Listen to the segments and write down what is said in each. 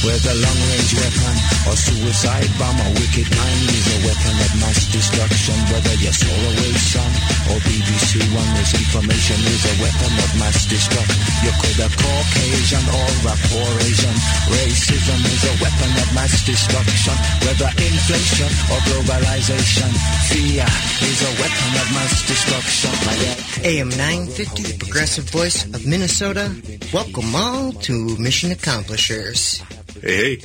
Whether long-range weapon or suicide bomb, a wicked mind is a weapon of mass destruction. Whether you're Solarway Sun or BBC One, misinformation is a weapon of mass destruction. You could have Caucasian or rapport Asian. Racism is a weapon of mass destruction. Whether inflation or globalization, fear is a weapon of mass destruction. AM 950, the progressive voice of Minnesota. Welcome all to Mission Accomplishers. Hey, hey.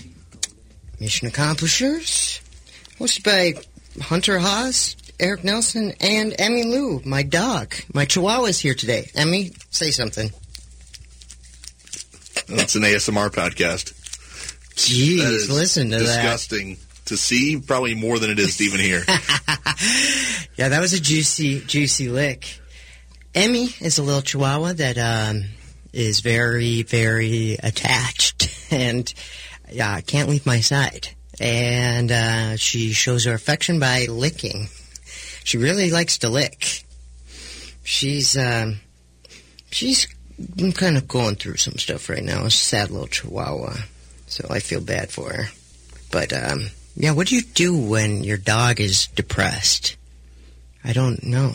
Mission Accomplishers, hosted by Hunter Haas, Eric Nelson, and Emmy Lou, my dog. My Chihuahua's here today. Emmy, say something. That's an ASMR podcast. Jeez, listen to disgusting to see, probably more than it is to even hear. Yeah, that was a juicy, juicy lick. Emmy is a little Chihuahua that um, is very, very attached and uh, I can't leave my side. And uh, she shows her affection by licking. She really likes to lick. She's um, she's kind of going through some stuff right now. A sad little Chihuahua, so I feel bad for her. But um, yeah, what do you do when your dog is depressed? I don't know.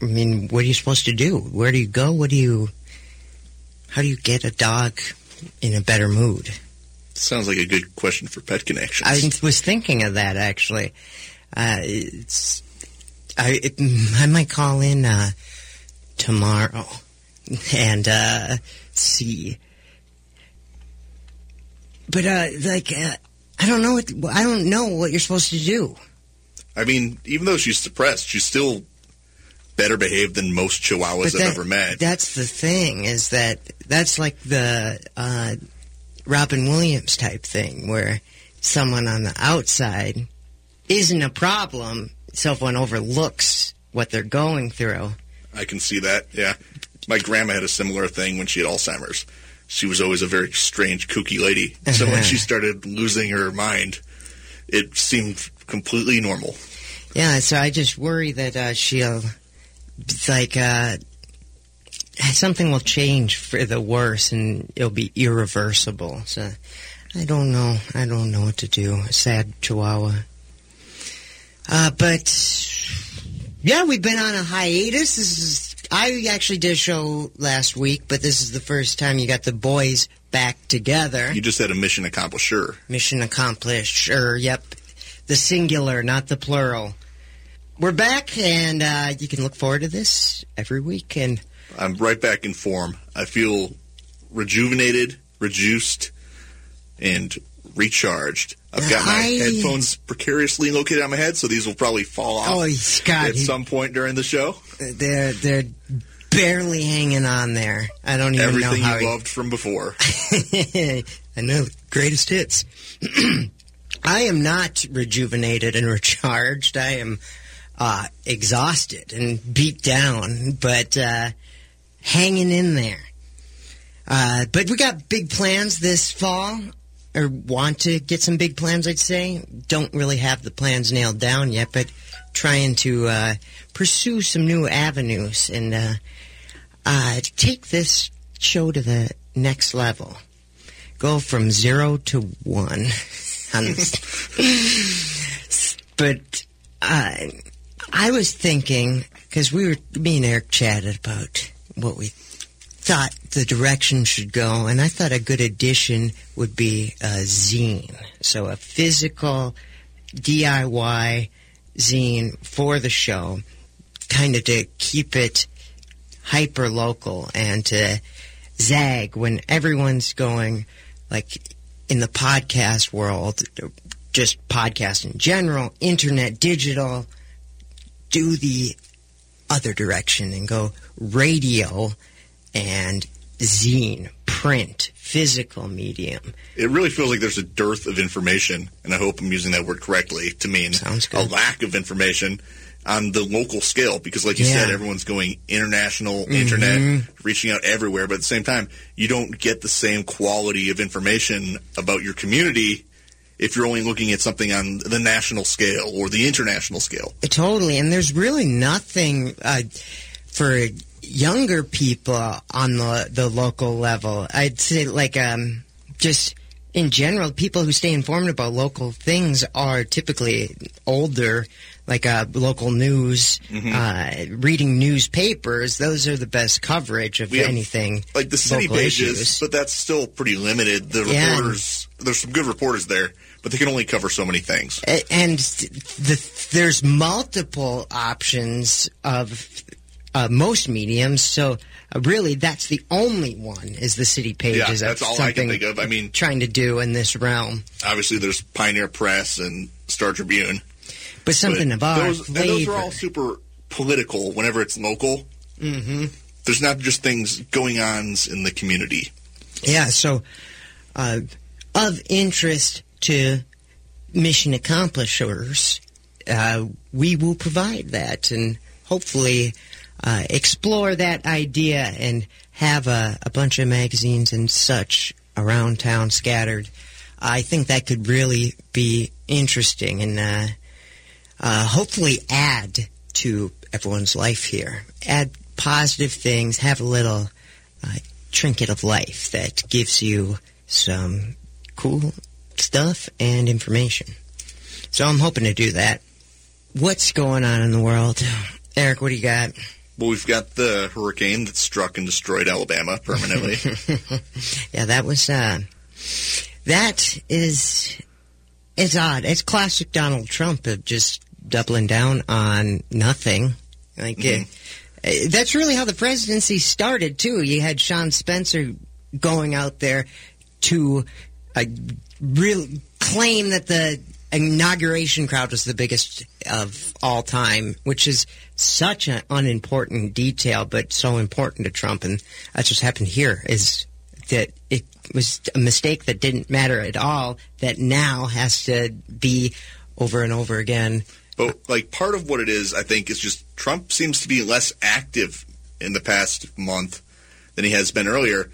I mean, what are you supposed to do? Where do you go? What do you? How do you get a dog in a better mood? Sounds like a good question for Pet Connections. I was thinking of that actually. Uh, it's I it, I might call in uh, tomorrow and uh, see. But uh, like uh, I don't know what I don't know what you're supposed to do. I mean, even though she's suppressed, she's still better behaved than most Chihuahuas But I've ever met. That's the thing is that that's like the uh, Robin Williams type thing where someone on the outside isn't a problem, someone overlooks what they're going through. I can see that. Yeah, my grandma had a similar thing when she had Alzheimer's. She was always a very strange, kooky lady. So when she started losing her mind, it seemed completely normal. Yeah, so I just worry that uh, she'll like uh, something will change for the worse and it'll be irreversible. So I don't know. I don't know what to do. Sad Chihuahua. Uh, but yeah, we've been on a hiatus. This is I actually did a show last week, but this is the first time you got the boys back together. You just had a mission accomplished, sure. Mission accomplished. Sure, yep. The singular, not the plural. We're back, and uh, you can look forward to this every week. And I'm right back in form. I feel rejuvenated, reduced, and recharged. I've got my I- headphones precariously located on my head, so these will probably fall off oh, Scott, at some point during the show. they're they're barely hanging on there. I don't even Everything know how. you loved from before. I know greatest hits. I am not rejuvenated and recharged. I am uh, exhausted and beat down, but uh, hanging in there. Uh, but we got big plans this fall, or want to get some big plans, I'd say. Don't really have the plans nailed down yet, but trying to uh, pursue some new avenues and uh, uh, take this show to the next level. Go from zero to one. but uh, I was thinking, because we were, me and Eric chatted about what we thought the direction should go, and I thought a good addition would be a zine. So a physical DIY zine for the show, kind of to keep it hyper local and to zag when everyone's going like in the podcast world, just podcast in general, internet, digital, do the other direction and go radio and zine, print, physical medium. It really feels like there's a dearth of information, and I hope I'm using that word correctly to mean a lack of information on the local scale because like you Yeah. said everyone's going international mm-hmm. internet reaching out everywhere but at the same time you don't get the same quality of information about your community if you're only looking at something on the national scale or the international scale Totally, and there's really nothing uh, for younger people on the the local level. I'd say like um, just in general, people who stay informed about local things are typically older, like uh, local news, Mm-hmm. uh, reading newspapers. Those are the best coverage of anything. like the city pages, issues. but that's still pretty limited. The Yeah. reporters, there's some good reporters there, but they can only cover so many things. And the, there's multiple options of uh, most mediums. So uh, really, that's the only one is the city pages. Yeah, that's all I can think of. I mean, trying to do in this realm, obviously there's Pioneer Press and Star Tribune. but something But our those, and those are all super political whenever it's local. Mm-hmm. There's not just things going on in the community. Yeah, so uh, of interest to mission accomplishers, uh, we will provide that and hopefully uh, explore that idea and have a, a bunch of magazines and such around town scattered. I think that could really be interesting and uh, uh, hopefully add to everyone's life here. Add positive things, have a little uh, trinket of life that gives you some cool stuff and information. So I'm hoping to do that. What's going on in the world? Eric, what do you got? Well, we've got the hurricane that struck and destroyed Alabama permanently. Yeah, that was uh that is it's odd. It's classic Donald Trump of just doubling down on nothing. Like uh, uh, that's really how the presidency started too. You had Sean Spicer going out there to uh, really claim that the inauguration crowd was the biggest of all time, which is such an unimportant detail, but so important to Trump. And that just happened here is that it was a mistake that didn't matter at all that now has to be over and over again. But like part of what it is, I think, is just Trump seems to be less active in the past month than he has been earlier.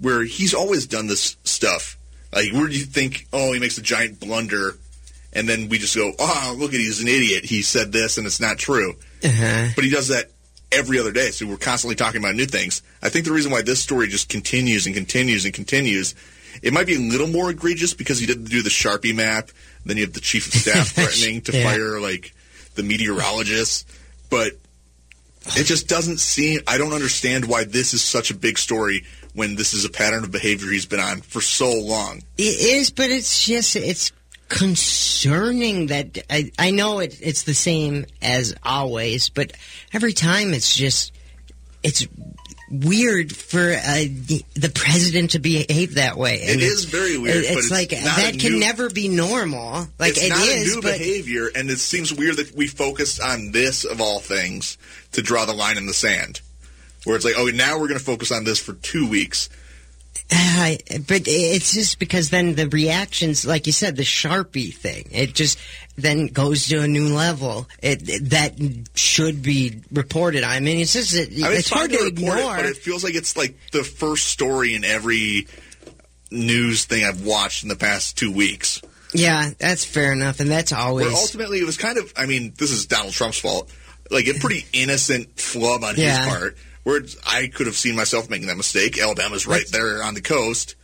Where he's always done this stuff. Like where do you think? Oh, he makes a giant blunder, and then we just go, "Oh, look at he's an idiot. He said this, and it's not true." Uh-huh. But he does that every other day. So we're constantly talking about new things. I think the reason why this story just continues and continues and continues, it might be a little more egregious because he didn't do the Sharpie map. Then you have the chief of staff threatening to Yeah. fire like the meteorologist. But it just doesn't seem. I don't understand why this is such a big story when this is a pattern of behavior he's been on for so long. It is, but it's just it's concerning that I, I know it, it's the same as always, but every time it's just it's weird for uh, the, the president to behave that way. It And is very weird, it- but It's it's like that can new- never be normal. Like it's it not is, a new behavior, and it seems weird that we focused on this of all things to draw the line in the sand. Where it's like, oh, now we're going to focus on this for two weeks. Uh, but it's just because then the reactions, like you said, the Sharpie thing, it just then goes to a new level. It, it- that should be reported. I mean, it's just it, I mean, it's, hard to, report ignore. it, but it feels like it's like the first story in every news thing I've watched in the past two weeks. yeah, that's fair enough, and that's always Where ultimately it was kind of, I mean, this is Donald Trump's fault. Like a pretty innocent flub on Yeah. his part. Where I could have seen myself making that mistake. Alabama's right there on the coast.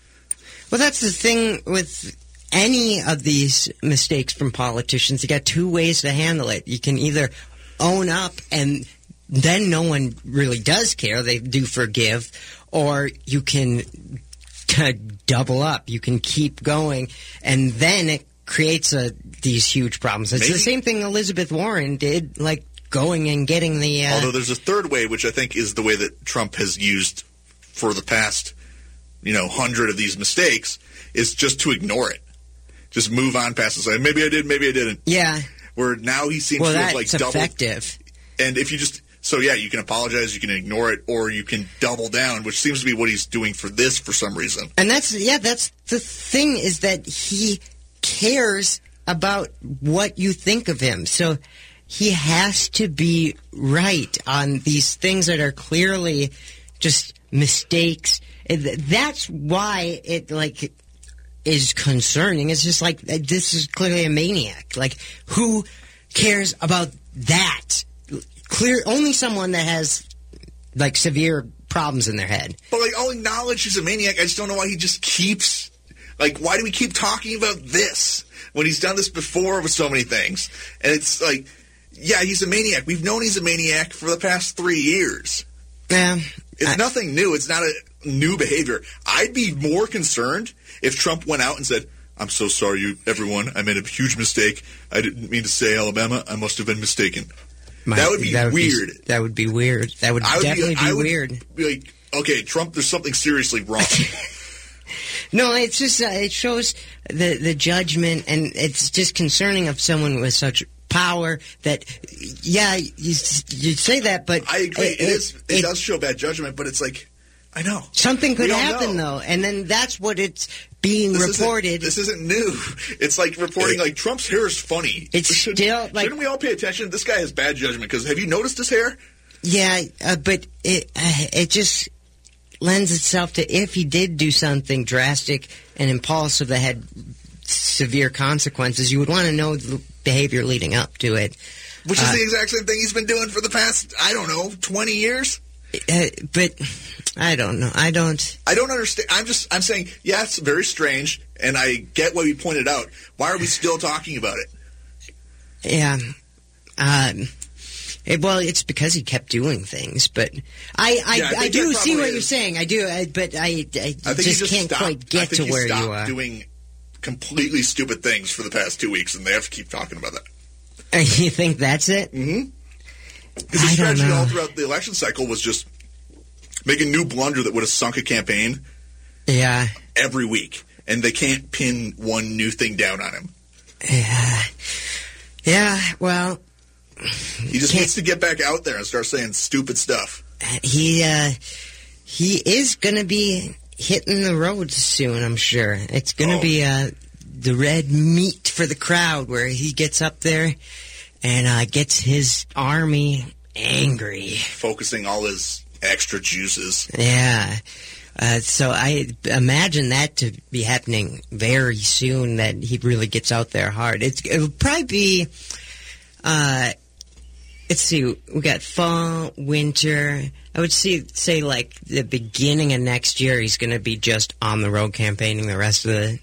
Well, that's the thing with any of these mistakes from politicians. You got two ways to handle it. You can either own up and then no one really does care. They do forgive. Or you can uh, double up. You can keep going. And then it creates a, these huge problems. It's Maybe- the same thing Elizabeth Warren did, like going and getting the. Uh, Although there's a third way, which I think is the way that Trump has used for the past, you know, hundred of these mistakes, is just to ignore it. Just move on past it. Say, maybe I did, maybe I didn't. yeah. Where now he seems Well, to have like doubled. effective. And if you just, so yeah, you can apologize, you can ignore it, or you can double down, which seems to be what he's doing for this for some reason. And that's yeah, that's the thing is that he cares about what you think of him. So he has to be right on these things that are clearly just mistakes. That's why it like is concerning. It's just like uh, this is clearly a maniac. Like who cares about that? Clear only someone that has like severe problems in their head. But like, I'll acknowledge he's a maniac. I just don't know why he just keeps Like, why do we keep talking about this when he's done this before with so many things? And it's like, yeah, he's a maniac. We've known he's a maniac for the past three years. Yeah. It's I- nothing new. It's not a new behavior. I'd be more concerned if Trump went out and said, "I'm so sorry, you everyone. I made a huge mistake. I didn't mean to say Alabama. I must have been mistaken." that would be weird. that would be weird. That would would definitely be, be, I would weird. Be like, okay, Trump, there's something seriously wrong. No, it's just uh, it shows the the judgment, and it's just concerning of someone with such power that, yeah, you you say that, but I agree. it is. It, does show bad judgment, but it's like, I know Something could happen know. though, and then that's what it's being This isn't- reported. This isn't new. It's like reporting like Trump's hair is funny. It's Should- still, like- shouldn't we all pay attention? This guy has bad judgment because have you noticed his hair? Yeah, uh, but it uh, it just lends itself to if he did do something drastic and impulsive that had severe consequences, you would want to know the behavior leading up to it. Which is Uh, the exact same thing he's been doing for the past, I don't know, 20 years? Uh, but I don't know. I don't. I don't understand. I'm just, I'm saying, yeah, it's very strange, and I get what you pointed out. Why are we still talking about it? Yeah. Um, it, well, it's because he kept doing things, but I I, Yeah, I I, do see what is- you're saying. I do, I, but I, I, I think just, just can't stopped, quite I get think to he where stopped you are. doing completely stupid things for the past two weeks, and they have to keep talking about that. And you think that's it? Because I his don't strategy know. all throughout the election cycle was just make a new blunder that would have sunk a campaign Yeah. every week, and they can't pin one new thing down on him. Yeah. Yeah. Well, He just needs to get back out there and start saying stupid stuff. he uh, he is going to be hitting the road soon. I'm sure it's going to Oh. be uh, the red meat for the crowd, where he gets up there and uh, gets his army angry. Focusing all his extra juices. Yeah. Uh, so I imagine that to be happening very soon. That he really gets out there hard. It's it'll probably be. Let's see. We got fall, winter. I would see say like the beginning of next year. He's going to be just on the road campaigning the rest of the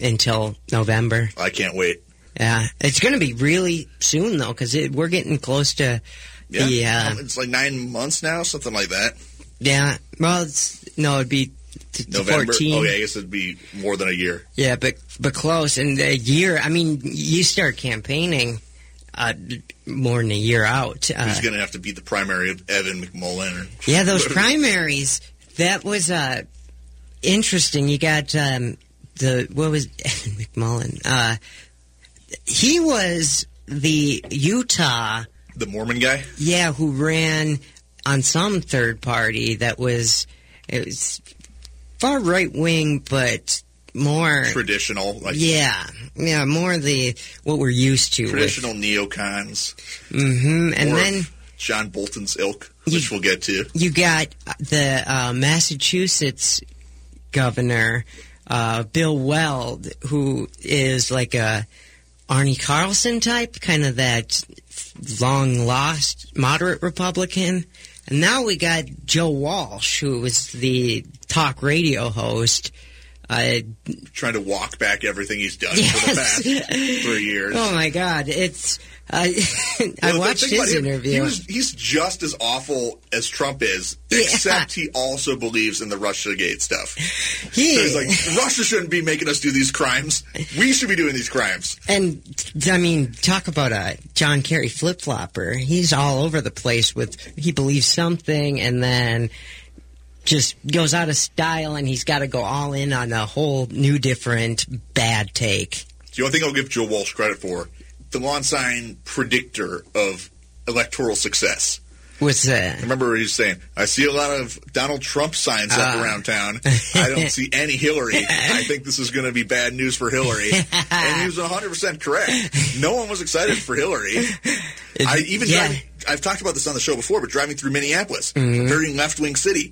until November. I can't wait. Yeah, it's going to be really soon though because we're getting close to Yeah, the. Uh, Um, it's like nine months now, something like that. yeah, well, it's no, it'd be. November. 14. Oh, yeah, I guess it'd be more than a year. Yeah, but but close. And a year. I mean, you start campaigning uh, more than a year out. Uh, He's going to have to beat the primary of Evan McMullin. Or, yeah, those primaries. That was uh, interesting. You got um, the what was Evan McMullin? Uh, he was the Utah. the Mormon guy. Yeah, who ran on some third party that was it was far right wing, but more Traditional, like Yeah, yeah, more the what we're used to. traditional neocons. hmm And then John Bolton's ilk, You- which we'll get to. you got the uh, Massachusetts governor, uh, Bill Weld, who is like a Arne Carlson type, kind of that long lost moderate Republican. And now we got Joe Walsh, who was the talk radio host. Uh, Trying to walk back everything he's done Yes. for the past three years. oh my God! It's I Well, the watched his him, interview. He was, he's just as awful as Trump is, Yeah. except he also believes in the Russiagate stuff. he So he's like, Russia shouldn't be making us do these crimes. We should be doing these crimes. And I mean, talk about a John Kerry flip flopper. He's all over the place with he believes something and then just goes out of style, and he's got to go all in on a whole new, different bad take. The only thing I'll give Joe Walsh credit for, the lawn sign predictor of electoral success. What's that? Remember he was saying, I see a lot of Donald Trump signs up Ah. around town. I don't see any Hillary. I think this is going to be bad news for Hillary. and he was 100% correct. No one was excited for Hillary. I even yeah. driving, I've talked about this on the show before, but driving through Minneapolis, Mm-hmm. very left wing city,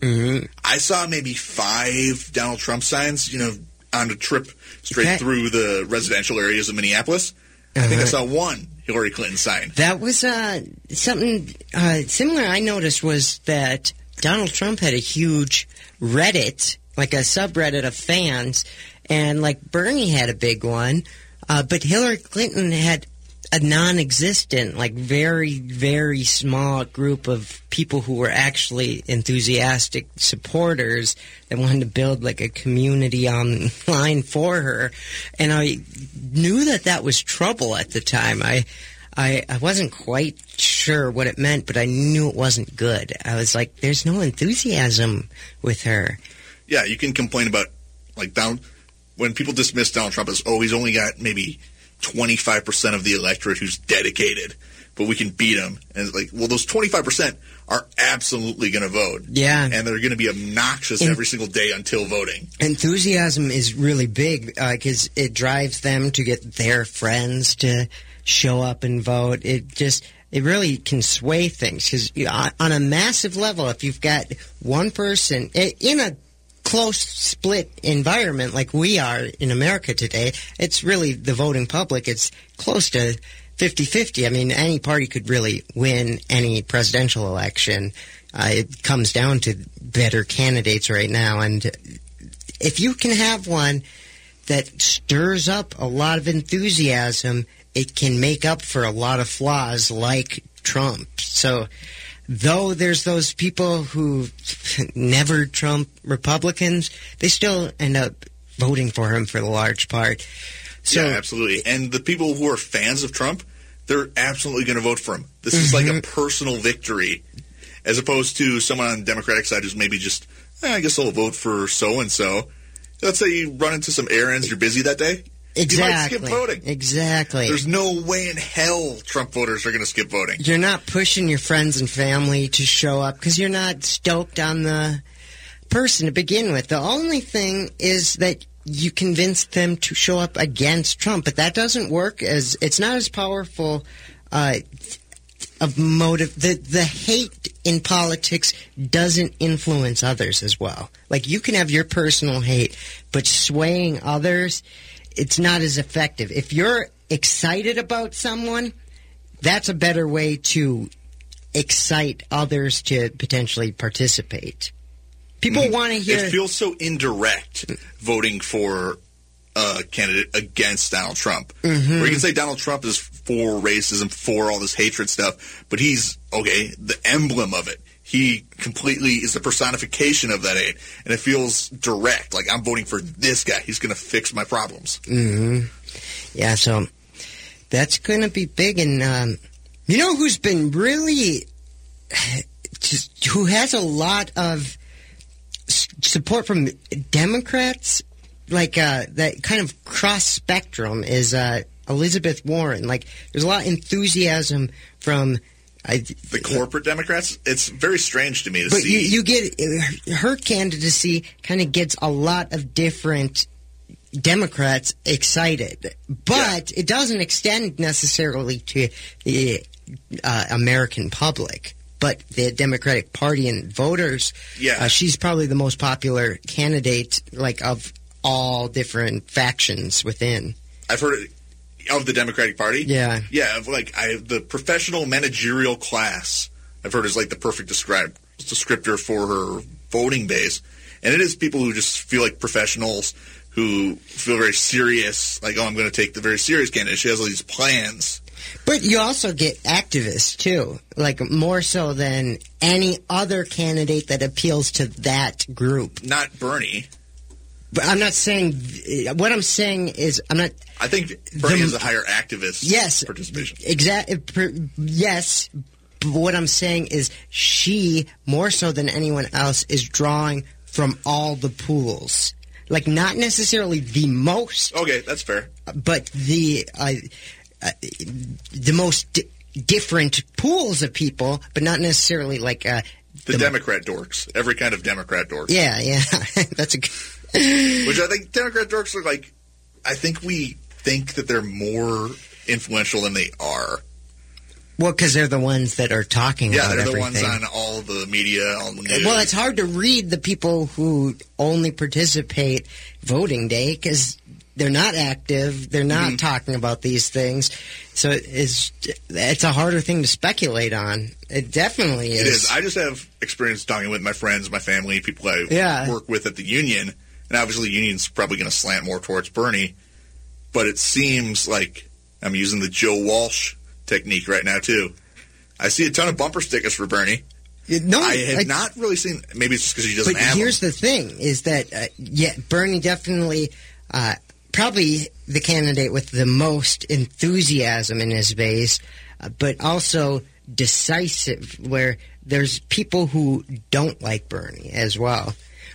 I saw maybe five Donald Trump signs, you know, on a trip straight Okay. through the residential areas of Minneapolis. I think I saw one Hillary Clinton sign. That was uh, something uh, similar I noticed was that Donald Trump had a huge Reddit, like a subreddit of fans, and like Bernie had a big one, uh, but Hillary Clinton had a non-existent, like very very small group of people who were actually enthusiastic supporters that wanted to build like a community online for her, and I knew that that was trouble at the time. I. I, I wasn't quite sure what it meant, but I knew it wasn't good. I was like, there's no enthusiasm with her. Yeah, you can complain about like down when people dismiss Donald Trump as oh he's only got maybe twenty five percent of the electorate who's dedicated, but we can beat them. And it's like, well, those twenty five percent are absolutely going to vote. Yeah, and they're going to be obnoxious And- every single day until voting. enthusiasm is really big uh, because it drives them to get their friends to show up and vote. It just it really can sway things because on a massive level, if you've got one person eh, in a close split environment like we are in America today, it's really the voting public. It's close to 50-50. I mean, any party could really win any presidential election. Uh, it comes down to better candidates right now, and if you can have one that stirs up a lot of enthusiasm, it can make up for a lot of flaws like Trump. So, though there's those people who never Trump Republicans, they still end up voting for him for the large part. So, yeah, absolutely. And the people who are fans of Trump, they're absolutely going to vote for him. This is like a personal victory, as opposed to someone on the Democratic side who's maybe just, eh, I guess I'll vote for so and so. Let's say you run into some errands, you're busy that day. Exactly. skip voting. Exactly. There's no way in hell Trump voters are going to skip voting. You're not pushing your friends and family to show up because you're not stoked on the person to begin with. The only thing is that you convince them to show up against Trump, but that doesn't work as it's not as powerful uh, of motive. The the hate in politics doesn't influence others as well. Like you can have your personal hate, but swaying others, it's not as effective. If you're excited about someone, that's a better way to excite others to potentially participate. People want to hear. It feels so indirect voting for a candidate against Donald Trump. Mm-hmm. Where you can say Donald Trump is for racism, for all this hatred stuff, but he's, okay, the emblem of it. He completely is the personification of that aid, And it feels direct. Like, I'm voting for this guy. He's going to fix my problems. hmm Yeah, so that's going to be big. And um, you know who's been really just who has a lot of support from Democrats, like uh, that kind of cross spectrum, is uh, Elizabeth Warren. Like, there's a lot of enthusiasm from. I, The corporate Democrats, it's very strange to me to but see. you, you get her candidacy kind of gets a lot of different Democrats excited, but it doesn't extend necessarily to the uh, American public. But the Democratic Party and voters, Yeah. uh, she's probably the most popular candidate, like of all different factions within. I've heard it of the Democratic Party. Yeah. yeah. Of like I the professional managerial class. I've heard is like the perfect describe descriptor for her voting base, and it is people who just feel like professionals who feel very serious. Like, oh, I'm going to take the very serious candidate. She has all these plans. But you also get activists too, like more so than any other candidate that appeals to that group. Not Bernie. But I'm not saying what I'm saying is I'm not I think Bernie The- has a higher activist yes participation. Exactly. per- yes. But what I'm saying is she more so than anyone else is drawing from all the pools, like not necessarily the most Okay, that's fair. but the uh, uh, the most di- different pools of people, but not necessarily like uh, The, Democrat dorks, every kind of Democrat dork. yeah, yeah. That's a Which I think Democrat dorks are like. I think we think that they're more influential than they are. well because they're the ones that are talking Yeah, about they're the everything. ones on all the media, all the news. well, it's hard to read the people who only participate voting day because they're not active. They're not Mhm. talking about these things, so it's it's a harder thing to speculate on. It definitely is. It is. I just have experience talking with my friends, my family, people I Yeah. work with at the union. And obviously the union's probably going to slant more towards Bernie, but it seems like I'm using the Joe Walsh technique right now too. I see a ton of bumper stickers for Bernie. No, I have I- not really seen. Maybe it's just because he doesn't But have. here's them. the thing: is that uh, yeah, Bernie definitely, uh, probably the candidate with the most enthusiasm in his base, uh, but also decisive. Where there's people who don't like Bernie as well.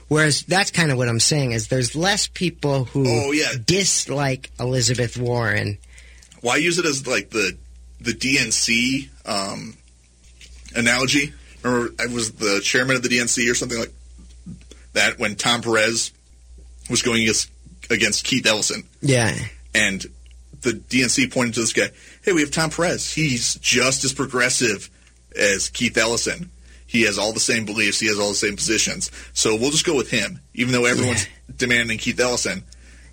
Whereas that's kind of what I'm saying is there's less people who Oh, yeah. dislike Elizabeth Warren. Well, use it as like the the DNC um, analogy. Remember, I was the chairman of the DNC or something like that when Tom Perez was going against, against Keith Ellison, Yeah, and the DNC pointed to this guy. Hey, we have Tom Perez. He's just as progressive as Keith Ellison. He has all the same beliefs. He has all the same positions. So we'll just go with him, even though everyone's demanding Keith Ellison.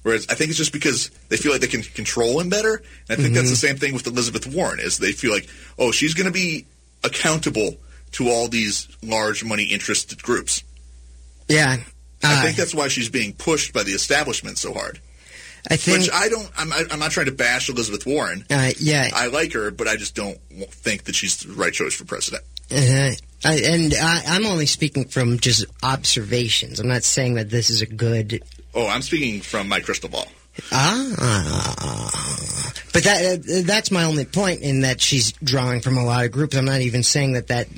Whereas I think it's just because they feel like they can control him better. And I think that's the same thing with Elizabeth Warren is they feel like, oh, she's going to be accountable to all these large money interested groups. yeah. I Uh, think that's why she's being pushed by the establishment so hard. I think. Which I don't. I'm, I'm not trying to bash Elizabeth Warren. uh, yeah, I like her, but I just don't think that she's the right choice for president. Uh-huh. I, and I, I'm only speaking from just observations. I'm not saying that this is a good. Oh, I'm speaking from my crystal ball. Ah, but that uh, that's my only point in that she's drawing from a lot of groups. I'm not even saying that that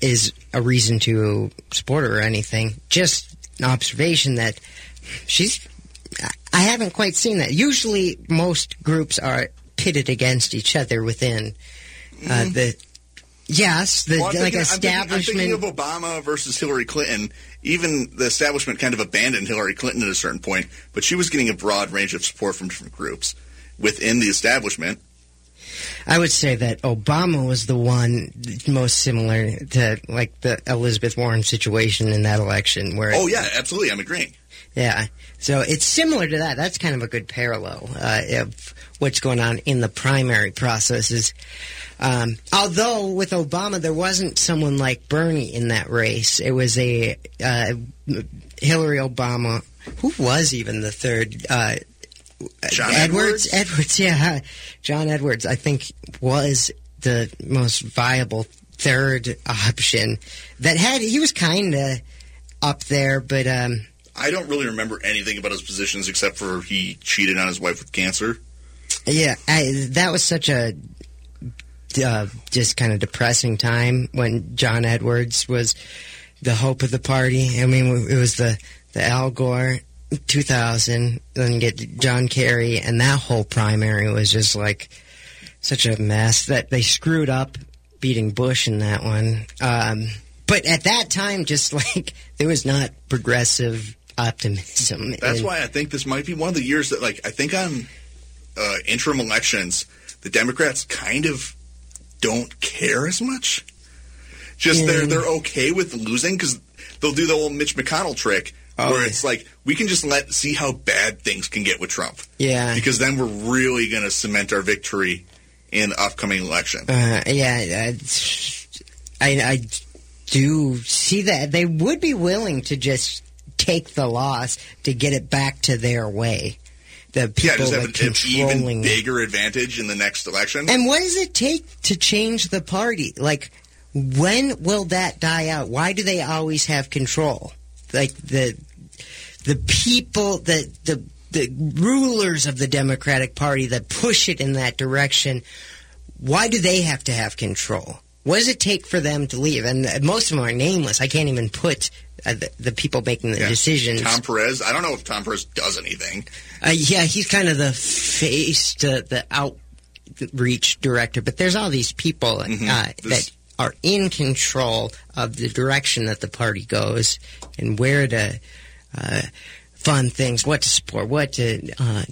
is a reason to support her or anything. Just an observation that she's. I- I haven't quite seen that. Usually, most groups are pitted against each other within uh, the. Yes, the. Well, like thinking, I'm thinking- establishment. I'm thinking, of Obama versus Hillary Clinton. Even the establishment kind of abandoned Hillary Clinton at a certain point, but she was getting a broad range of support from different groups within the establishment. I would say that Obama was the one most similar to like the Elizabeth Warren situation in that election, where Oh yeah, absolutely. I'm agreeing. yeah. So it's similar to that. That's kind of a good parallel uh, of what's going on in the primary processes. Um, although with Obama, there wasn't someone like Bernie in that race. It was a uh, Hillary Obama. Who was even the third? Uh, John Edwards. Edwards? Edwards, yeah. John Edwards, I think, was the most viable third option that had. He was kind of up there, but um, I don't really remember anything about his positions except for he cheated on his wife with cancer. Yeah, I, that was such a uh, just kind of depressing time when John Edwards was the hope of the party. I mean, it was the the Al Gore 2000, then get John Kerry, and that whole primary was just like such a mess that they screwed up beating Bush in that one. Um, but at that time, just like there was not progressive optimism. That's why I think this might be one of the years that, like, I think on uh, interim elections, the Democrats kind of don't care as much. Just Yeah. they're they're okay with losing because they'll do the old Mitch McConnell trick Oh, where yeah. it's like we can just let see how bad things can get with Trump Yeah. because then we're really going to cement our victory in the upcoming election. Uh, yeah, I, I do see that they would be willing to just take the loss to get it back to their way. The yeah, people have like an, an even bigger advantage in the next election. and what does it take to change the party? Like, when will that die out? Why do they always have control? Like the the people that the the rulers of the Democratic Party that push it in that direction. Why do they have to have control? What does it take for them to leave? And most of them are nameless. I can't even put uh, the, the people making the Yeah. decisions. Tom Perez, I don't know if Tom Perez does anything. Uh, yeah, he's kind of the face to the outreach director, but there's all these people uh, that are in control of the direction that the party goes and where to uh, fund things, what to support, what to uh,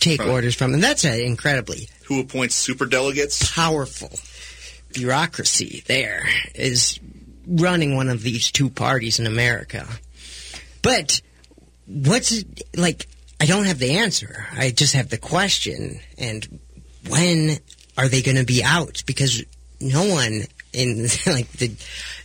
take orders from, and that's incredibly Who appoints super delegates? powerful bureaucracy there is running one of these two parties in America. But what's it like? I don't have the answer. I just have the question. And when are they going to be out? Because no one in like the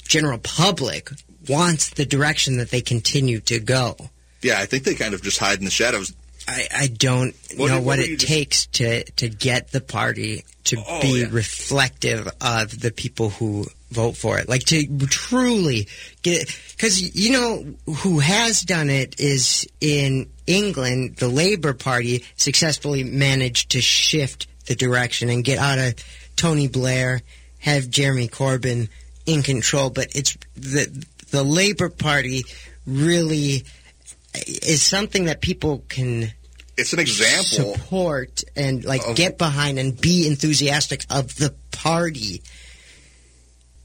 general public wants the direction that they continue to go. Yeah, I think they kind of just hide in the shadows. I, I don't What know did- what what it you just- takes to to get the party to Oh, be yeah. reflective of the people who vote for it. Like to truly get because you know who has done it is in England. The Labour Party successfully managed to shift the direction and get out of Tony Blair, have Jeremy Corbyn in control. But it's the the Labour Party really is something that people can It's an example. support and like get behind and be enthusiastic of the party.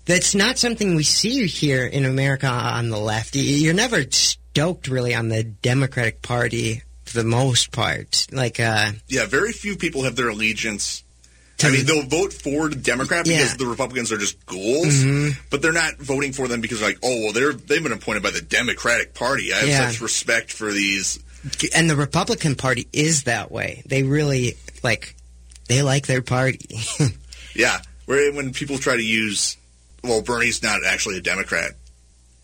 That's not something we see here in America on the left. You're never stoked really on the Democratic Party for the most part. Like, uh, Yeah, very few people have their allegiance. To I mean, they'll vote for the Democrat because Yeah. Mm-hmm. the Republicans are just ghouls, but they're not voting for them because, like, oh, well, they're they've been appointed by the Democratic Party. I have Yeah. such respect for these. and the Republican Party is that way. They really like, they like their party. Yeah, where when people try to use, well, Bernie's not actually a Democrat,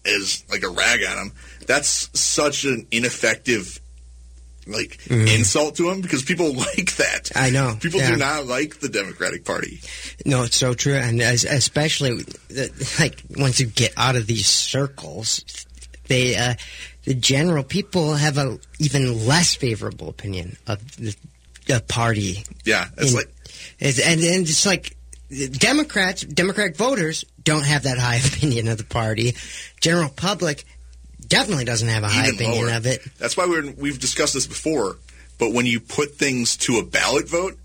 is like a rag on him. That's such an ineffective, like insult to him because people like that. I know, people yeah. do not like the Democratic Party. No, it's so true, and as, especially like once you get out of these circles, they uh, the general people have a even less favorable opinion of the, the party. Yeah, it's In- like It's, and, and it's like Democrats, Democratic voters don't have that high opinion of the party. General public definitely doesn't have a high even opinion lower. of it. That's why we're, we've discussed this before. But when you put things to a ballot vote,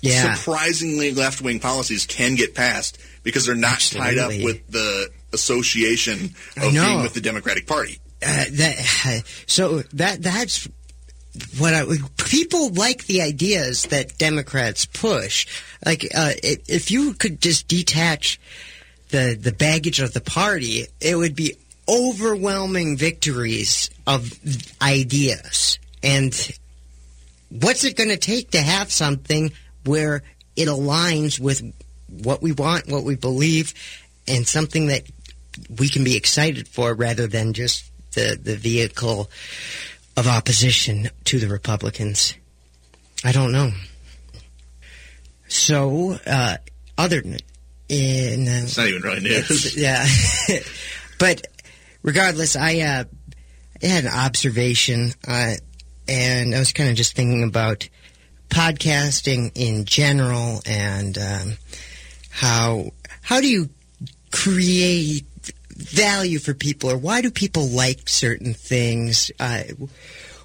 Yeah, surprisingly left wing policies can get passed because they're not tied up with the association of being with the Democratic Party. uh, that so that that's what I people like the ideas that Democrats push. Like uh, if you could just detach the the baggage of the party, it would be overwhelming victories of ideas. And what's it going to take to have something where it aligns with what we want, what we believe, and something that we can be excited for rather than just the, the vehicle of opposition to the Republicans. I don't know. So, uh, other uh, It's not even really news. yeah, but regardless, I uh, I had an observation, uh, and I was kind of just thinking about podcasting in general and um, how how do you create value for people, or why do people like certain things? Uh,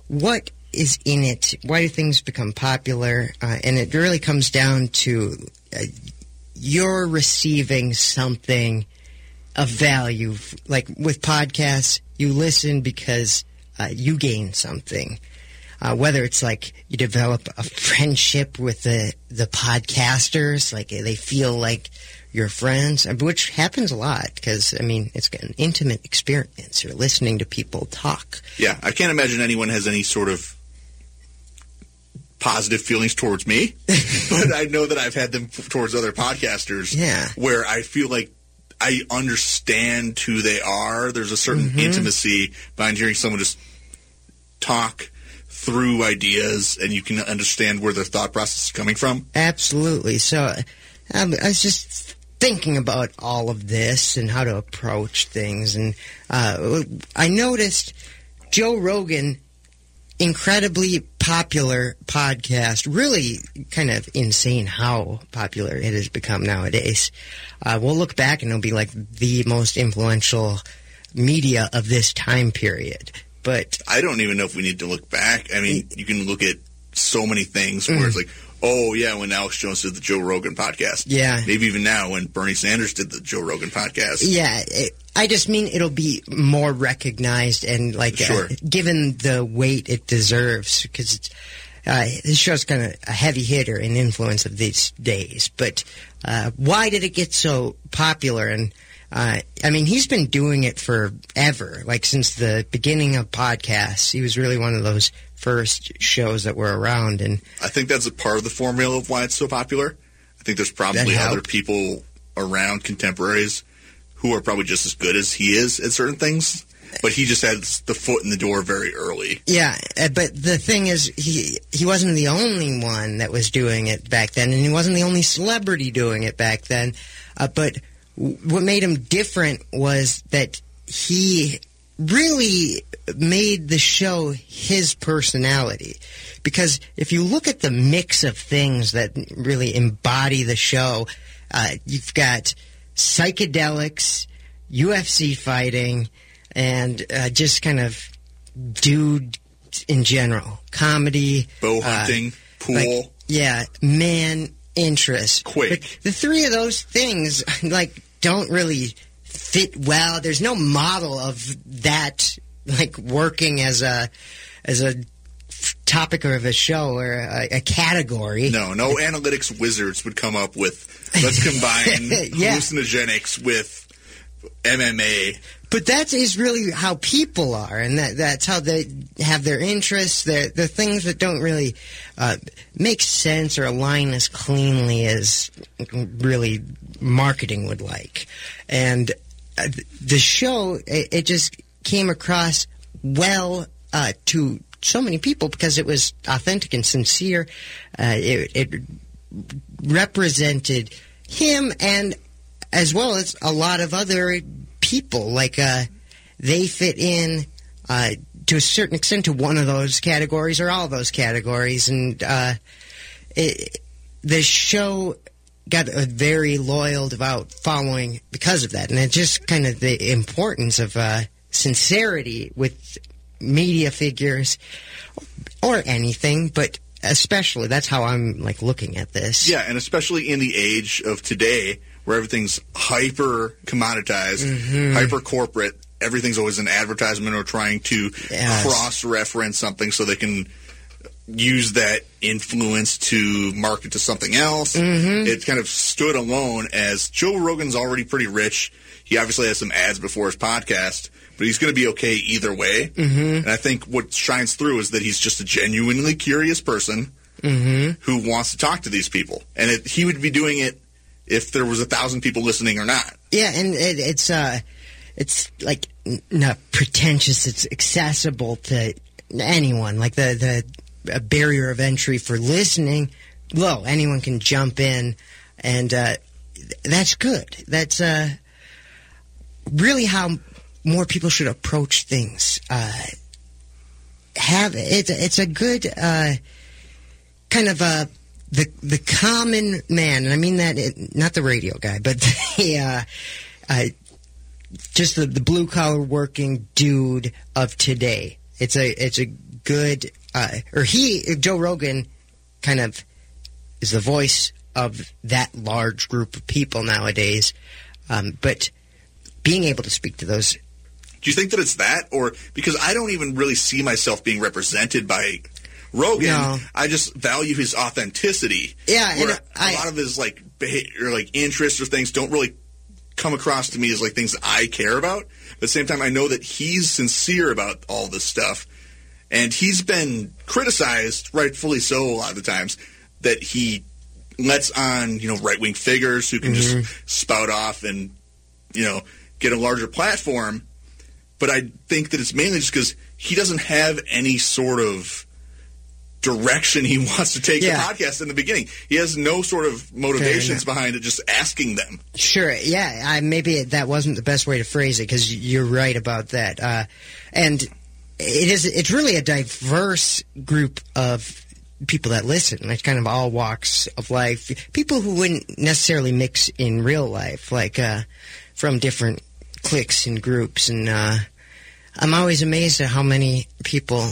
what is in it? Why do things become popular? Uh, and it really comes down to uh, you're receiving something of value. Like with podcasts, you listen because uh, you gain something. Uh, whether it's like you develop a friendship with the the podcasters, like they feel like your friends, uh, which happens a lot because I mean it's an intimate experience. You're listening to people talk. Yeah, I can't imagine anyone has any sort of positive feelings towards me, but I know that I've had them f- towards other podcasters. Yeah. where I feel like I understand who they are. There's a certain Mm-hmm. intimacy behind hearing someone just talk through ideas, and you can understand where their thought process is coming from. Absolutely. So um, I was just thinking about all of this and how to approach things, and uh, I noticed Joe Rogan, incredibly popular podcast. Really, kind of insane how popular it has become nowadays. Uh, we'll look back and it'll be like the most influential media of this time period. But I don't even know if we need to look back. I mean, you can look at so many things where Mm. it's like, oh yeah, when Alex Jones did the Joe Rogan podcast. Yeah. Maybe even now when Bernie Sanders did the Joe Rogan podcast. Yeah, it, I just mean it'll be more recognized and like Sure. uh, given the weight it deserves because it's. Uh, this show's kind of a heavy hitter in influence of these days, but uh, why did it get so popular? And uh, I mean, he's been doing it forever, like since the beginning of podcasts. He was really one of those first shows that were around, and I think that's a part of the formula of why it's so popular. I think there's probably other people around contemporaries who are probably just as good as he is at certain things. but he just had the foot in the door very early. Yeah, uh, but the thing is, he he wasn't the only one that was doing it back then, and he wasn't the only celebrity doing it back then. Uh, but w- what made him different was that he really made the show his personality. Because if you look at the mix of things that really embody the show, uh, you've got psychedelics, UFC fighting, and uh, just kind of dude in general, comedy, Bow uh, hunting, pool. like, yeah, man interest. Quick. But the three of those things, like, don't really fit well. There's no model of that, like, working as a as a topic of a show or a, a category. no, no analytics wizards would come up with let's combine Yeah. hallucinogenics with MMA. But that is really how people are, and that that's how they have their interests. They're, they're things that don't really uh, make sense or align as cleanly as really marketing would like. And the show, it, it just came across well uh, to so many people because it was authentic and sincere. Uh, it, it represented him and as well as a lot of other people. Like uh, they fit in uh, to a certain extent to one of those categories or all those categories, and uh, it, the show got a very loyal, devout following because of that, and it's just kind of the importance of uh, sincerity with media figures or anything, but especially that's how I'm like looking at this. Yeah, and especially in the age of today where everything's hyper commoditized, Mm-hmm. hyper corporate, everything's always an advertisement or trying to Yes. cross reference something so they can use that influence to market to something else. Mm-hmm. It kind of stood alone as Joe Rogan's already pretty rich. He obviously has some ads before his podcast, but he's going to be okay either way. Mm-hmm. And I think what shines through is that he's just a genuinely curious person who wants to talk to these people. And it, he would be doing it if there was a thousand people listening or not. Yeah, and it, it's uh, it's like n- not pretentious. It's accessible to anyone. Like the the a barrier of entry for listening low. Anyone can jump in, and uh, that's good. That's uh, really how more people should approach things. Uh, have it's it's a good uh, kind of a the the common man, and I mean that it, not the radio guy, but the uh, uh, just the, the blue collar working dude of today. It's a it's a good uh, or he Joe Rogan kind of is the voice of that large group of people nowadays. Um, but being able to speak to those Do you think that it's that, or because I don't even really see myself being represented by Rogan? No. I just value his authenticity. Yeah, and where I- a lot of his like behavior, like interests or things don't really come across to me as like things that I care about. But at the same time, I know that he's sincere about all this stuff, and he's been criticized, rightfully so, a lot of the times that he lets on you know right wing figures who can Mm-hmm. just spout off and you know get a larger platform. But I think that it's mainly just because he doesn't have any sort of direction he wants to take Yeah. the podcast in the beginning. He has no sort of motivations behind it, just asking them. Sure. Yeah. I, maybe that wasn't the best way to phrase it because you're right about that. Uh, and it is. It's really a diverse group of people that listen. Like kind of all walks of life. People who wouldn't necessarily mix in real life, like uh, from different cliques and groups. And uh, I'm always amazed at how many people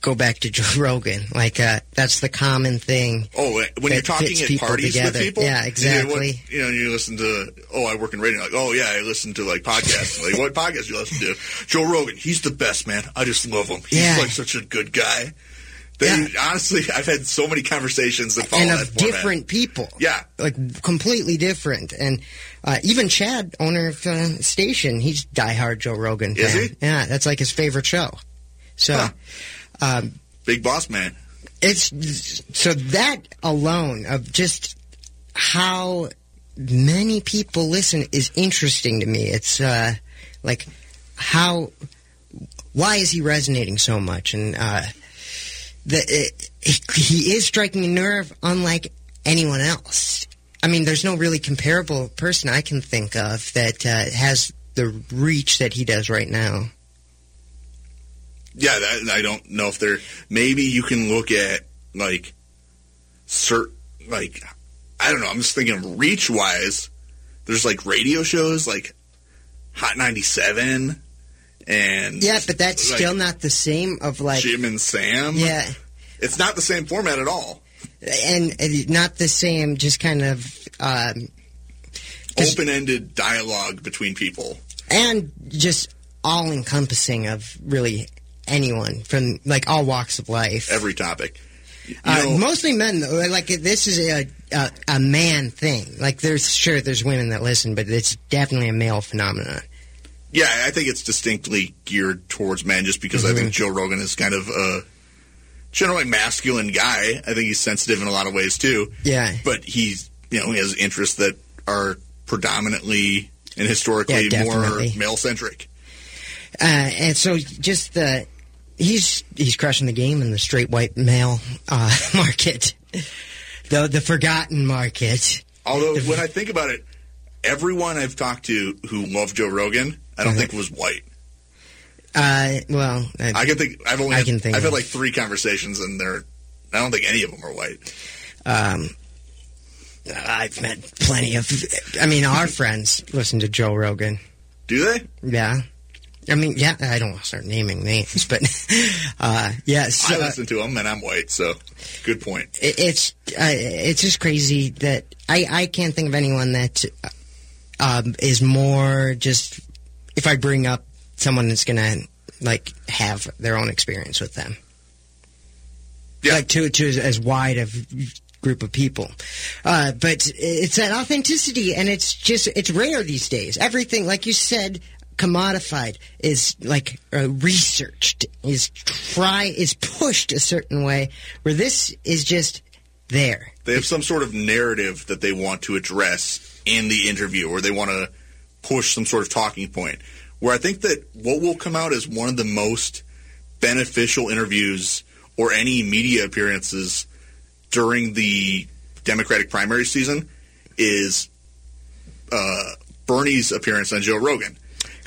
go back to Joe Rogan. Like uh, that's the common thing. Oh, when you're talking at parties together. with people, Yeah, and you know what- exactly. You know, you listen to, oh, I work in radio. Like, oh yeah, I listen to like podcasts. like, what podcast do you listen to? Joe Rogan. He's the best man. I just love him. He's Yeah. like such a good guy. They, honestly, I've had so many conversations that follow and that of format. different people. Yeah. like completely different. And uh, even Chad, owner of uh, station, he's diehard Joe Rogan Is he? Yeah, that's like his favorite show. So Huh. Um, Big boss man. it's so that alone of just how many people listen is interesting to me. It's uh, like how why is he resonating so much? And uh, the, it, he is striking a nerve unlike anyone else. I mean, there's no really comparable person I can think of that uh, has the reach that he does right now. Yeah, that, I don't know if there. Maybe you can look at like cert like I don't know. I'm just thinking reach wise. There's like radio shows like Hot 97 and yeah, but that's like, still not the same of like Jim and Sam. Yeah, it's not the same format at all, and, and not the same. Just kind of um, open-ended dialogue between people, and just all encompassing of really anyone from like all walks of life, every topic. Uh, know, mostly men, though. Like this is a, a, a man thing. Like there's sure there's women that listen, but it's definitely a male phenomenon. Yeah, I think it's distinctly geared towards men, just because mm-hmm. I think Joe Rogan is kind of a generally masculine guy. I think he's sensitive in a lot of ways too. Yeah, but he's you know he has interests that are predominantly and historically yeah, more male centric. Uh, and so just the he's he's crushing the game in the straight white male uh, market, the the forgotten market. Although the, when I think about it, everyone I've talked to who loved Joe Rogan, I don't uh-huh. think was white. Uh, well, I, I, can think. I've only. I can think. I've had like three conversations, and they're. I don't think any of them are white. Um, I've met plenty of. I mean, our friends listen to Joe Rogan. Do they? Yeah. I mean, yeah, I don't want to start naming names, but uh, yeah. So, I listen to them, and I'm white, so good point. It, it's uh, it's just crazy that I I can't think of anyone that um, is more just if I bring up someone that's gonna like have their own experience with them. Yeah. Like to to as wide of group of people. Uh, but it's that authenticity, and it's just it's rare these days. Everything, like you said, commodified, is like uh, researched, is try, is pushed a certain way. Where this is just there. They have some sort of narrative that they want to address in the interview, or they want to push some sort of talking point. Where I think that what will come out as one of the most beneficial interviews or any media appearances during the Democratic primary season is uh, Bernie's appearance on Joe Rogan.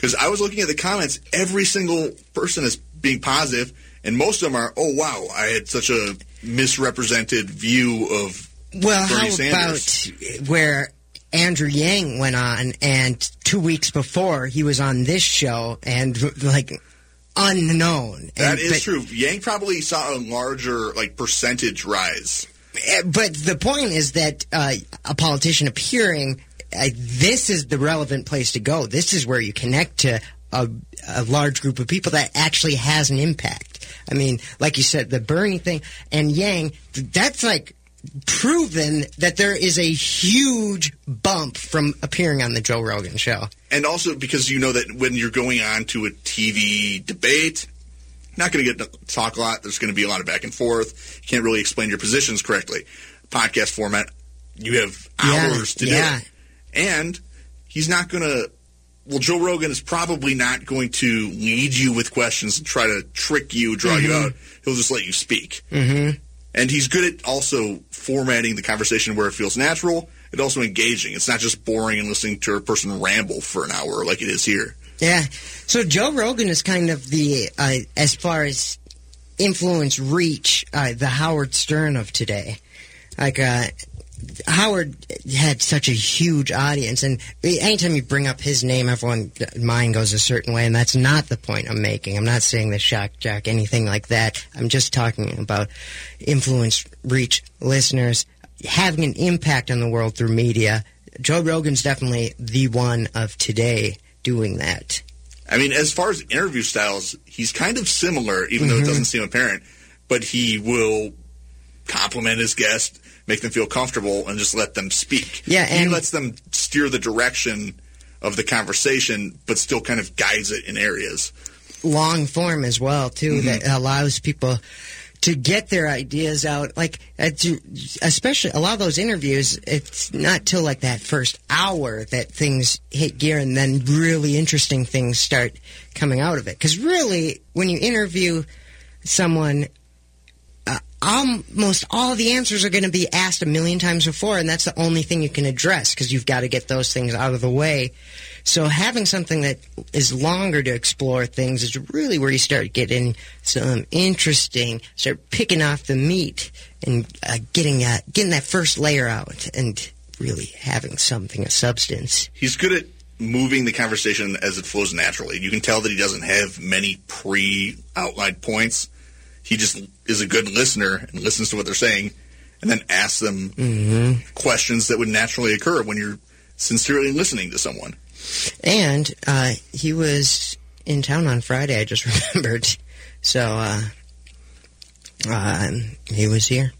Because I was looking at the comments, every single person is being positive, and most of them are, "Oh wow, I had such a misrepresented view of." Well, Bernie how Sanders. about where Andrew Yang went on, and two weeks before he was on this show, and like unknown. That and, is but, true. Yang probably saw a larger like percentage rise. Eh, but the point is that uh, a politician appearing uh, this is the relevant place to go. This is where you connect to a, a, large group of people that actually has an impact. I mean, like you said, the Bernie thing and Yang, that's like proven that there is a huge bump from appearing on the Joe Rogan show. And also because you know that when you're going on to a TV debate, not going to get to talk a lot. There's going to be a lot of back and forth. You can't really explain your positions correctly. Podcast format, you have hours yeah, to yeah. do it. And he's not going to. Well, Joe Rogan is probably not going to lead you with questions and try to trick you, draw mm-hmm. you out. He'll just let you speak. Mm-hmm. And he's good at also formatting the conversation where it feels natural and also engaging. It's not just boring and listening to a person ramble for an hour like it is here. Yeah. So Joe Rogan is kind of the, uh, as far as influence reach, uh, the Howard Stern of today. Like, uh, Howard had such a huge audience, and anytime you bring up his name, everyone mind goes a certain way, and that's not the point I'm making. I'm not saying the shock jock, anything like that. I'm just talking about influence, reach, listeners, having an impact on the world through media. Joe Rogan's definitely the one of today doing that. I mean, as far as interview styles, he's kind of similar, even mm-hmm. though it mm-hmm. doesn't seem apparent. But he will compliment his guest make them feel comfortable, and just let them speak. Yeah, and he lets them steer the direction of the conversation, but still kind of guides it in areas. Long form as well, too, mm-hmm. that allows people to get their ideas out. Like, uh, to, especially a lot of those interviews, it's not till like that first hour that things hit gear, and then really interesting things start coming out of it. Because really, when you interview someone almost all the answers are going to be asked a million times before, and that's the only thing you can address because you've got to get those things out of the way. So having something that is longer to explore things is really where you start getting some interesting, start picking off the meat and uh, getting uh, getting that first layer out and really having something of substance. He's good at moving the conversation as it flows naturally. You can tell that he doesn't have many pre-outlined points he just is a good listener and listens to what they're saying and then asks them mm-hmm. questions that would naturally occur when you're sincerely listening to someone. And uh, he was in town on Friday, I just remembered. So uh, uh, he was here.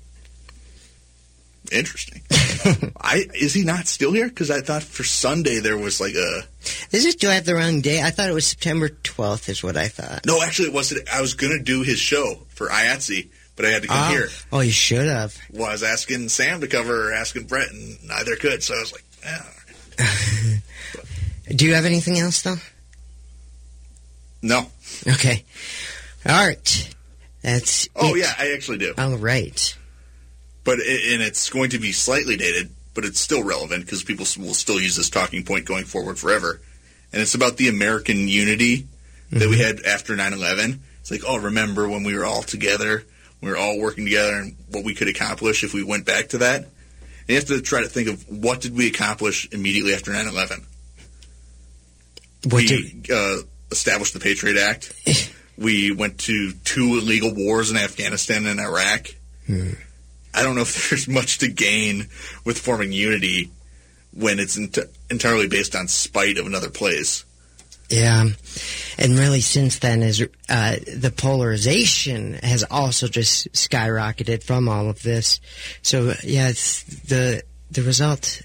Interesting. I is he not still here? Because I thought for Sunday there was like a. Is it? Do I have the wrong day? I thought it was September twelfth. Is what I thought. No, actually, it wasn't. I was going to do his show for IATSE, but I had to come oh. here. Oh, you should have. Well, I was asking Sam to cover, or asking Brett, and neither could. So I was like, do you have anything else though? No. Okay. All right. That's. Oh it. yeah, I actually do. All right but it, and it's going to be slightly dated, but it's still relevant because people will still use this talking point going forward forever. And it's about the American unity mm-hmm. that we mm-hmm. had after 9/11. It's like, oh, remember when we were all together, we were all working together, and what we could accomplish if we went back to that. And you have to try to think of what did we accomplish immediately after 9/11. What we did... uh, established the Patriot Act. we went to two illegal wars in Afghanistan and Iraq. Hmm. I don't know if there's much to gain with forming unity when it's ent- entirely based on spite of another place. Yeah, and really since then is uh, the polarization has also just skyrocketed from all of this. So yeah, it's the the result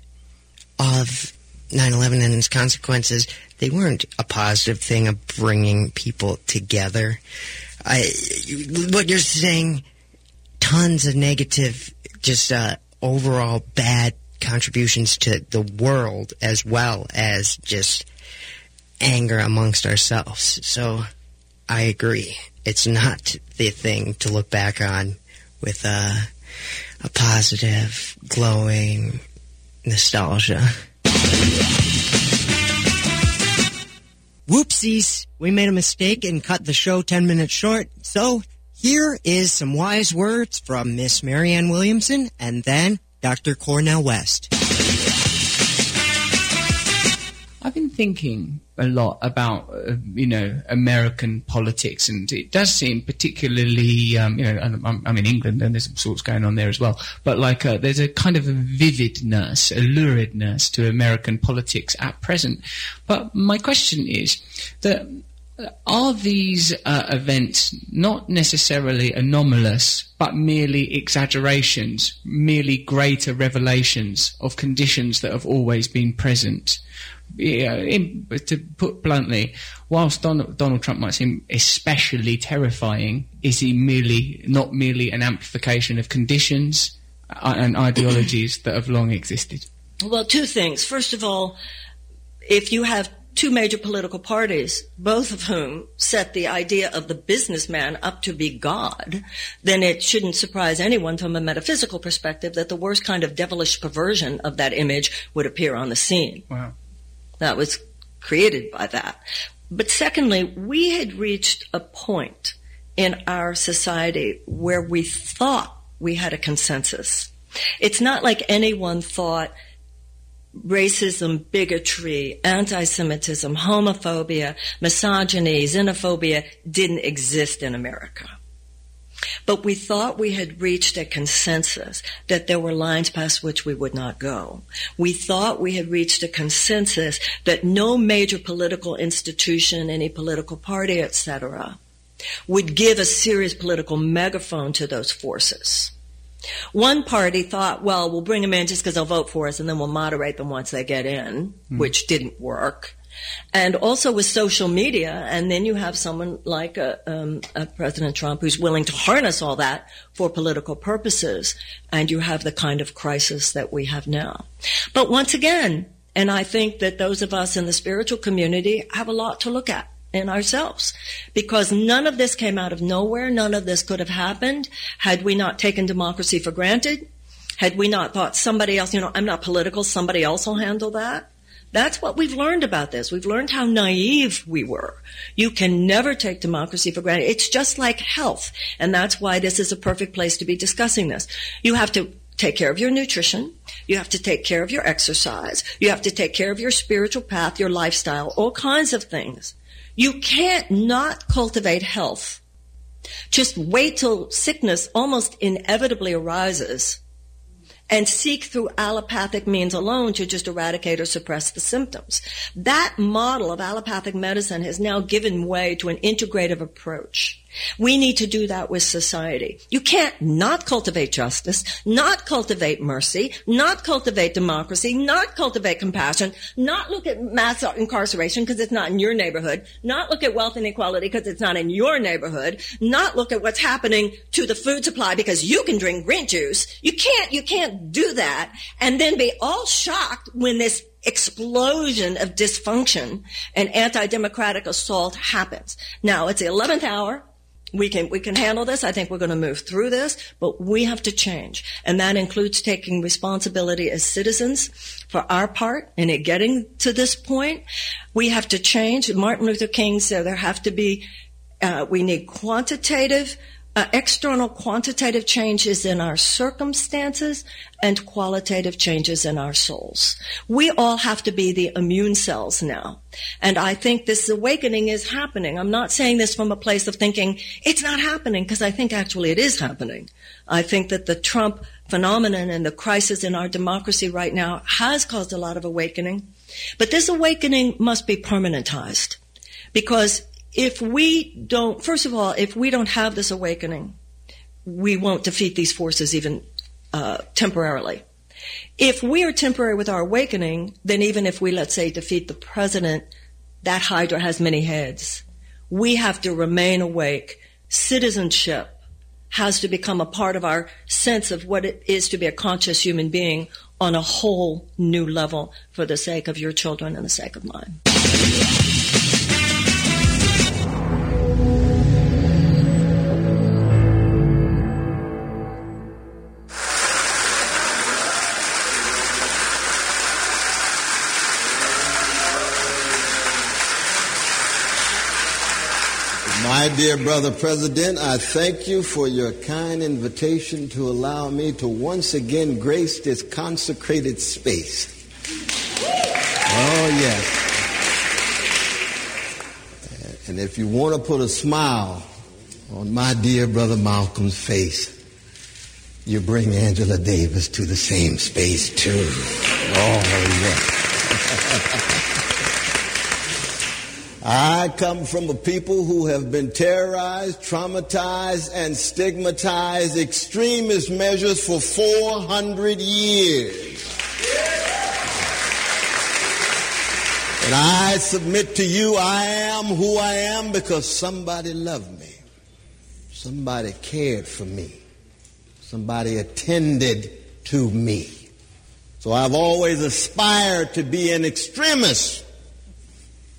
of 9/11 and its consequences. They weren't a positive thing of bringing people together. I, what you're saying tons of negative, just uh, overall bad contributions to the world as well as just anger amongst ourselves. So I agree. It's not the thing to look back on with a, a positive, glowing nostalgia. Whoopsies! We made a mistake and cut the show 10 minutes short, so here is some wise words from Miss Marianne Williamson and then Dr. Cornel West. I've been thinking a lot about, uh, you know, American politics, and it does seem particularly, um, you know, I'm, I'm, in England and there's some sorts going on there as well, but like uh, there's a kind of a vividness, a luridness to American politics at present. But my question is that are these uh, events not necessarily anomalous, but merely exaggerations, merely greater revelations of conditions that have always been present? Yeah, in, to put bluntly, whilst Donald, Donald Trump might seem especially terrifying, is he merely not merely an amplification of conditions uh, and ideologies that have long existed? Well, two things. First of all, if you have two major political parties, both of whom set the idea of the businessman up to be God, then it shouldn't surprise anyone from a metaphysical perspective that the worst kind of devilish perversion of that image would appear on the scene. Wow. That was created by that. But secondly, we had reached a point in our society where we thought we had a consensus. It's not like anyone thought racism, bigotry, anti-Semitism, homophobia, misogyny, xenophobia didn't exist in America. But we thought we had reached a consensus that there were lines past which we would not go. We thought we had reached a consensus that no major political institution, any political party, etc., would give a serious political megaphone to those forces. One party thought, well, we'll bring them in just because they'll vote for us and then we'll moderate them once they get in, mm. which didn't work. And also with social media, and then you have someone like uh, um, uh, President Trump who's willing to harness all that for political purposes, and you have the kind of crisis that we have now. But once again, and I think that those of us in the spiritual community have a lot to look at in ourselves because none of this came out of nowhere. None of this could have happened had we not taken democracy for granted. Had we not thought somebody else, you know, I'm not political, somebody else will handle that. That's what we've learned about this. We've learned how naive we were. You can never take democracy for granted. It's just like health. And that's why this is a perfect place to be discussing this. You have to take care of your nutrition. You have to take care of your exercise. You have to take care of your spiritual path, your lifestyle, all kinds of things. You can't not cultivate health. Just wait till sickness almost inevitably arises and seek through allopathic means alone to just eradicate or suppress the symptoms. That model of allopathic medicine has now given way to an integrative approach. We need to do that with society. You can't not cultivate justice, not cultivate mercy, not cultivate democracy, not cultivate compassion, not look at mass incarceration because it's not in your neighborhood, not look at wealth inequality because it's not in your neighborhood, not look at what's happening to the food supply because you can drink green juice. You can't, you can't do that and then be all shocked when this explosion of dysfunction and anti-democratic assault happens. Now it's the 11th hour we can we can handle this. I think we're going to move through this, but we have to change, and that includes taking responsibility as citizens for our part in it getting to this point. We have to change. Martin Luther King said there have to be. Uh, we need quantitative uh, external quantitative changes in our circumstances and qualitative changes in our souls. We all have to be the immune cells now. And I think this awakening is happening. I'm not saying this from a place of thinking it's not happening because I think actually it is happening. I think that the Trump phenomenon and the crisis in our democracy right now has caused a lot of awakening. But this awakening must be permanentized because if we don't, first of all, if we don't have this awakening, we won't defeat these forces even uh, temporarily. If we are temporary with our awakening, then even if we, let's say, defeat the president, that Hydra has many heads. We have to remain awake. Citizenship has to become a part of our sense of what it is to be a conscious human being on a whole new level for the sake of your children and the sake of mine. Dear brother president, I thank you for your kind invitation to allow me to once again grace this consecrated space. Oh, yes. And if you want to put a smile on my dear brother Malcolm's face, you bring Angela Davis to the same space too. Oh, yes. I come from a people who have been terrorized, traumatized, and stigmatized extremist measures for 400 years. And I submit to you, I am who I am because somebody loved me. Somebody cared for me. Somebody attended to me. So I've always aspired to be an extremist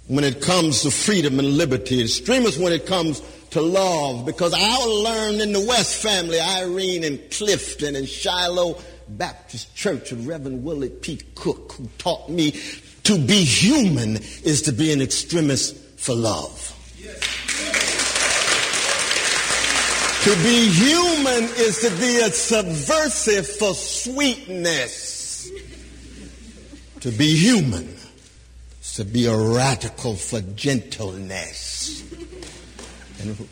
when it comes to freedom and liberty, extremists when it comes to love, because I learned in the West family, Irene and Clifton and Shiloh Baptist Church of Reverend Willie P. Cook, who taught me to be human is to be an extremist for love. To be human is to be a subversive for sweetness. To be human to be a radical for gentleness. And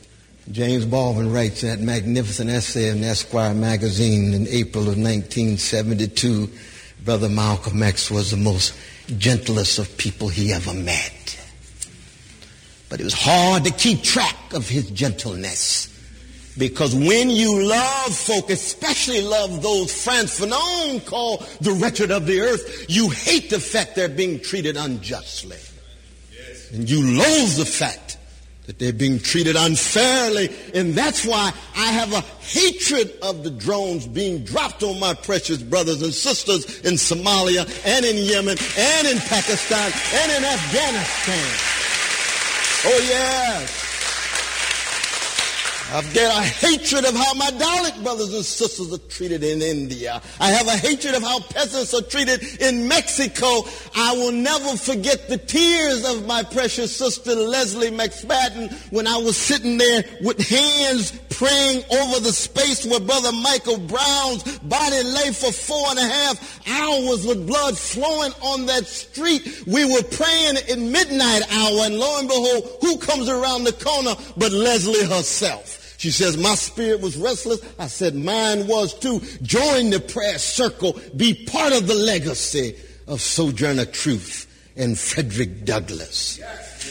James Baldwin writes that magnificent essay in Esquire magazine in April of 1972. Brother Malcolm X was the most gentlest of people he ever met. But it was hard to keep track of his gentleness. Because when you love folk, especially love those Frantz Fanon called the wretched of the earth, you hate the fact they're being treated unjustly. And you loathe the fact that they're being treated unfairly. And that's why I have a hatred of the drones being dropped on my precious brothers and sisters in Somalia and in Yemen and in Pakistan and in Afghanistan. Oh, yes. I've got a hatred of how my Dalit brothers and sisters are treated in India. I have a hatred of how peasants are treated in Mexico. I will never forget the tears of my precious sister Lesley McSpadden when I was sitting there with hands praying over the space where Brother Michael Brown's body lay for four and a half hours with blood flowing on that street. We were praying at midnight hour and lo and behold, who comes around the corner but Lesley herself? She says, my spirit was restless. I said, mine was too. Join the prayer circle. Be part of the legacy of Sojourner Truth and Frederick Douglass.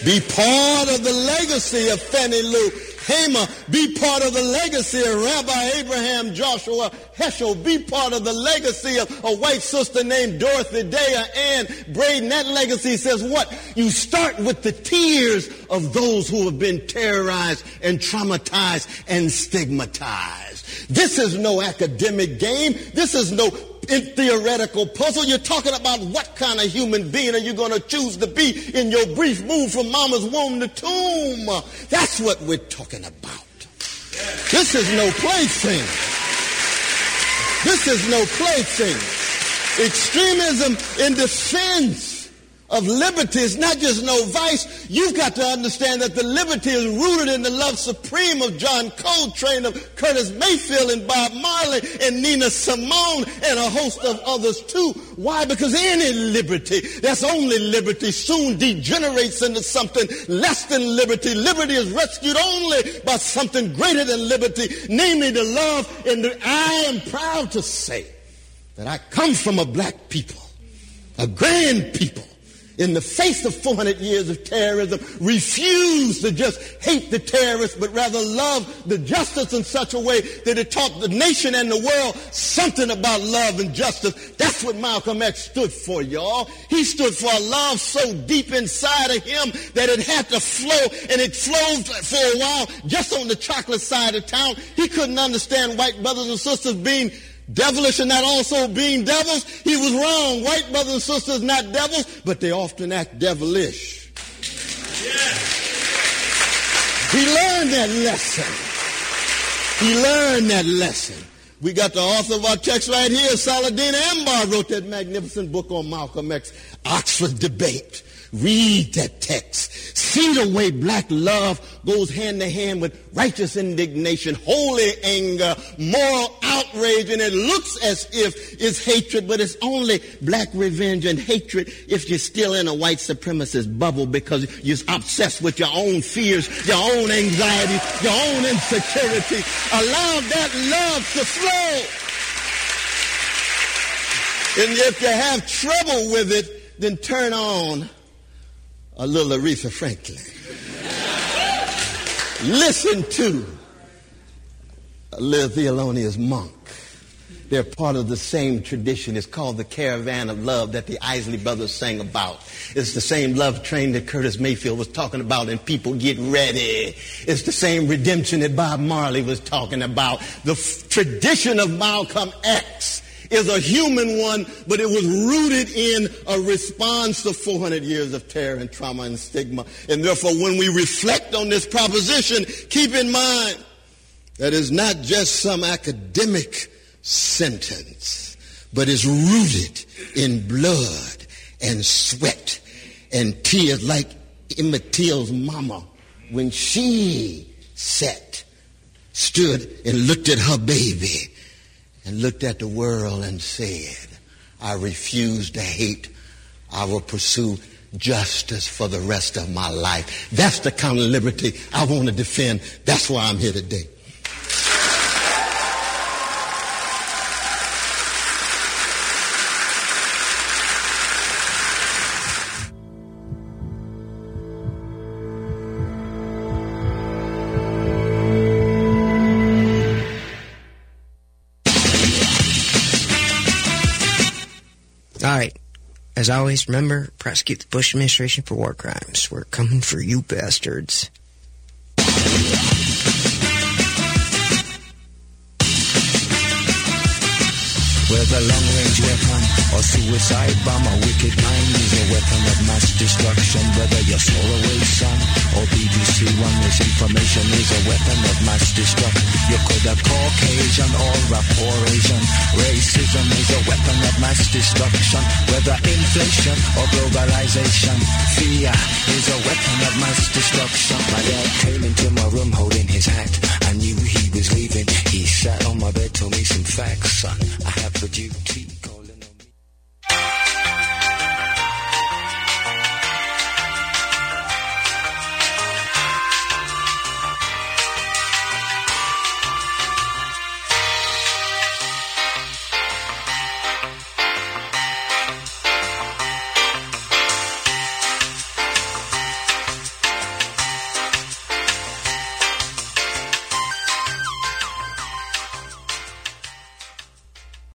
Be part of the legacy of Fannie Lou Hamer. Be part of the legacy of Rabbi Abraham Joshua Heschel. Be part of the legacy of a white sister named Dorothy Day Anne Braden. That legacy says what? You start with the tears of those who have been terrorized and traumatized and stigmatized. This is no academic game. This is no theoretical puzzle. You're talking about what kind of human being are you going to choose to be in your brief move from mama's womb to tomb. That's what we're talking about. This is no plaything. This is no plaything. Extremism in defense of liberty is not just no vice. You've got to understand that the liberty is rooted in the love supreme of John Coltrane, of Curtis Mayfield, and Bob Marley, and Nina Simone, and a host of others too. Why? Because any liberty that's only liberty soon degenerates into something less than liberty. Liberty is rescued only by something greater than liberty, namely the love. And the, I am proud to say that I come from a black people, a grand people in the face of 400 years of terrorism, refused to just hate the terrorists, but rather love the justice in such a way that it taught the nation and the world something about love and justice. That's what Malcolm X stood for, y'all. He stood for a love so deep inside of him that it had to flow, and it flowed for a while just on the chocolate side of town. He couldn't understand white brothers and sisters being devilish and not also being devils, he was wrong. White brothers and sisters not devils, but they often act devilish. He learned that lesson. He learned that lesson. We got the author of our text right here, Saladin Ambar wrote that magnificent book on Malcolm X, Oxford Debate. Read that text. See the way black love goes hand to hand with righteous indignation, holy anger, moral outrage, and it looks as if it's hatred, but it's only black revenge and hatred if you're still in a white supremacist bubble because you're obsessed with your own fears, your own anxiety, your own insecurity. Allow that love to flow. And if you have trouble with it, then turn on a little Aretha Franklin. Listen to a little Thelonious Monk. They're part of the same tradition. It's called the Caravan of Love that the Isley Brothers sang about. It's the same love train that Curtis Mayfield was talking about and people get ready. It's the same redemption that Bob Marley was talking about. The f- tradition of Malcolm X is a human one, but it was rooted in a response to 400 years of terror and trauma and stigma. And therefore, when we reflect on this proposition, keep in mind that it's not just some academic sentence, but it's rooted in blood and sweat and tears like Emmett Till's mama when she sat, stood and looked at her baby and looked at the world and said, I refuse to hate. I will pursue justice for the rest of my life. That's the kind of liberty I want to defend. That's why I'm here today. As always, remember, prosecute the Bush administration for war crimes. We're coming for you bastards. Whether long-range weapon a suicide bomber. Wicked mind is a weapon of mass destruction. Whether you're Solarway son or BBC One, this information is a weapon of mass destruction. You could have Caucasian or a poor Asian. Racism is a weapon of mass destruction. Whether inflation or globalization, fear is a weapon of mass destruction. My dad came into my room holding his hat. I knew he was leaving. He sat on my bed, told me some facts, son. I have a duty.